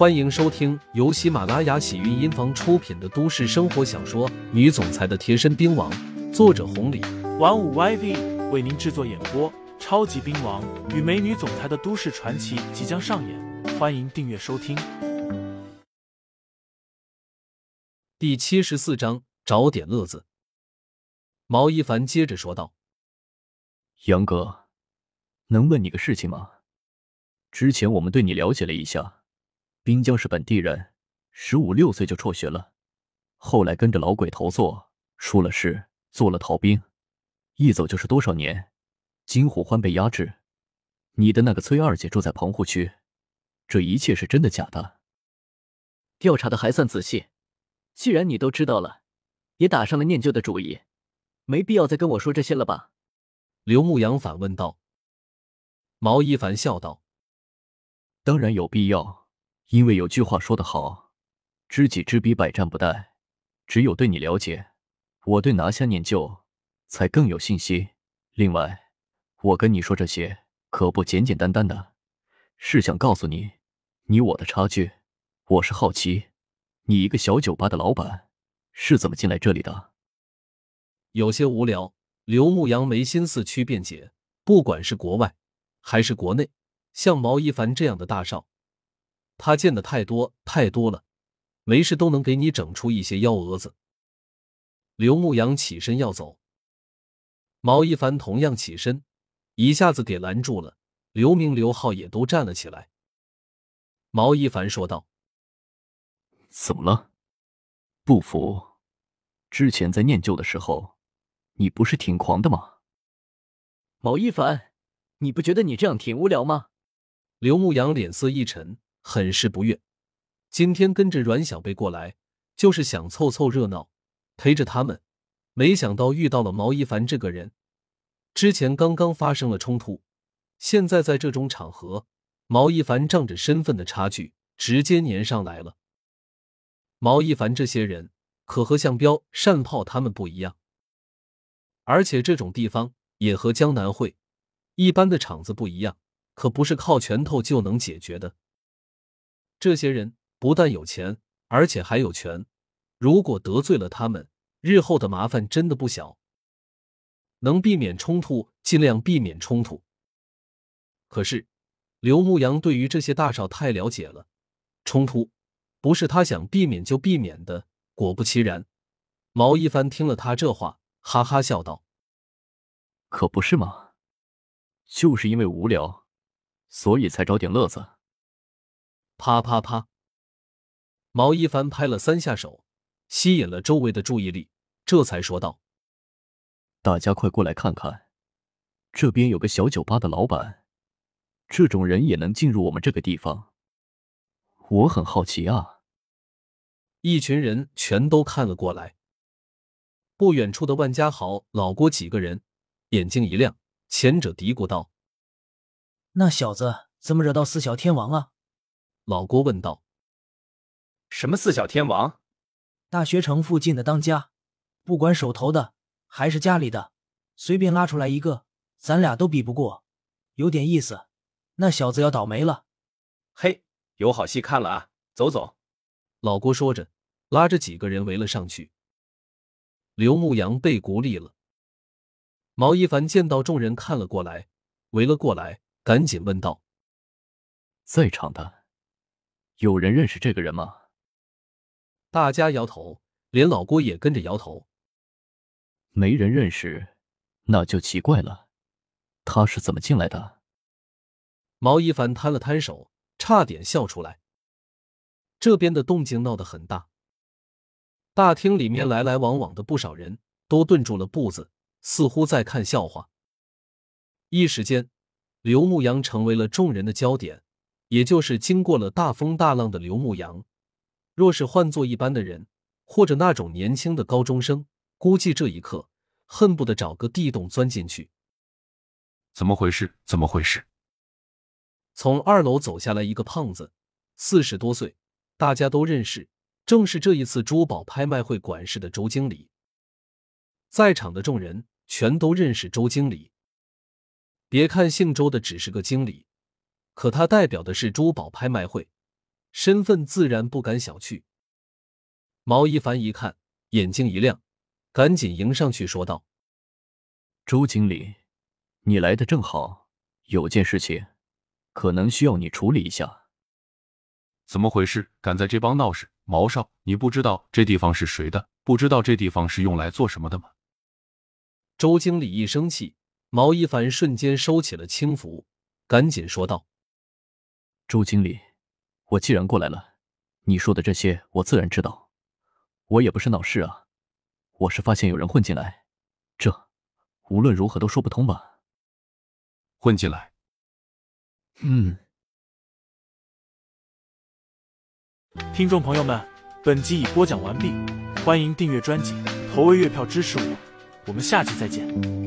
欢迎收听由喜马拉雅喜韵音房出品的都市生活小说《女总裁的贴身兵王》，作者红礼，玩五 YV 为您制作演播。超级兵王与美女总裁的都市传奇即将上演，欢迎订阅收听。第七十四章，找点乐子。毛一凡接着说道：“杨哥，能问你个事情吗？之前我们对你了解了一下，滨江是本地人，十五六岁就辍学了，后来跟着老鬼头做，出了事，做了逃兵，一走就是多少年。”金虎欢被压制，你的那个崔二姐住在棚户区，这一切是真的假的？调查的还算仔细，既然你都知道了，也打上了念旧的主意，没必要再跟我说这些了吧？刘牧阳反问道。毛一凡笑道：“当然有必要，因为有句话说得好，知己知彼，百战不殆。只有对你了解，我对拿下念旧才更有信心。另外。”我跟你说这些可不简简单单的，是想告诉你，你我的差距。我是好奇，你一个小酒吧的老板是怎么进来这里的？有些无聊。刘牧阳没心思去辩解，不管是国外还是国内，像毛一凡这样的大少，他见的太多太多了，没事都能给你整出一些幺蛾子。刘牧阳起身要走，毛一凡同样起身。一下子给拦住了，刘明、刘浩也都站了起来。毛一凡说道：“怎么了？不服？之前在念旧的时候，你不是挺狂的吗？”毛一凡，你不觉得你这样挺无聊吗？刘牧阳脸色一沉，很是不悦。今天跟着阮小贝过来，就是想凑凑热闹，陪着他们，没想到遇到了毛一凡这个人。之前刚刚发生了冲突，现在在这种场合，毛一凡仗着身份的差距，直接粘上来了。毛一凡这些人可和向彪、单炮他们不一样，而且这种地方也和江南会一般的场子不一样，可不是靠拳头就能解决的。这些人不但有钱，而且还有权，如果得罪了他们，日后的麻烦真的不小。能避免冲突，尽量避免冲突。可是，刘牧阳对于这些大少太了解了，冲突不是他想避免就避免的。果不其然，毛一帆听了他这话，哈哈笑道：“可不是嘛，就是因为无聊，所以才找点乐子。”啪啪啪，毛一凡拍了三下手，吸引了周围的注意力，这才说道。大家快过来看看，这边有个小酒吧的老板，这种人也能进入我们这个地方，我很好奇啊！一群人全都看了过来。不远处的万家豪、老郭几个人眼睛一亮，前者嘀咕道：“那小子怎么惹到四小天王啊？”老郭问道：“什么四小天王？大学城附近的当家，不管手头的。”还是家里的，随便拉出来一个，咱俩都比不过，有点意思。那小子要倒霉了。嘿，有好戏看了啊！走走。老郭说着，拉着几个人围了上去。刘牧阳被孤立了。毛一凡见到众人看了过来，围了过来，赶紧问道：“在场的有人认识这个人吗？”大家摇头，连老郭也跟着摇头。没人认识，那就奇怪了。他是怎么进来的？毛一凡摊了摊手，差点笑出来。这边的动静闹得很大，大厅里面来来往往的不少人都顿住了步子，似乎在看笑话。一时间，刘牧阳成为了众人的焦点，也就是经过了大风大浪的刘牧阳。若是换做一般的人，或者那种年轻的高中生。估计这一刻恨不得找个地洞钻进去。怎么回事？怎么回事？从二楼走下来一个胖子，四十多岁，大家都认识，正是这一次珠宝拍卖会管事的周经理。在场的众人全都认识周经理。别看姓周的只是个经理，可他代表的是珠宝拍卖会，身份自然不敢小觑。毛一凡一看，眼睛一亮，赶紧迎上去说道：“周经理，你来的正好，有件事情，可能需要你处理一下。怎么回事？敢在这帮闹事？毛少，你不知道这地方是谁的？不知道这地方是用来做什么的吗？”周经理一生气，毛一凡瞬间收起了轻浮，赶紧说道：“周经理，我既然过来了，你说的这些我自然知道。”我也不是闹事啊，我是发现有人混进来，这无论如何都说不通吧？混进来？嗯。听众朋友们，本集已播讲完毕，欢迎订阅专辑，投喂月票支持我，我们下集再见。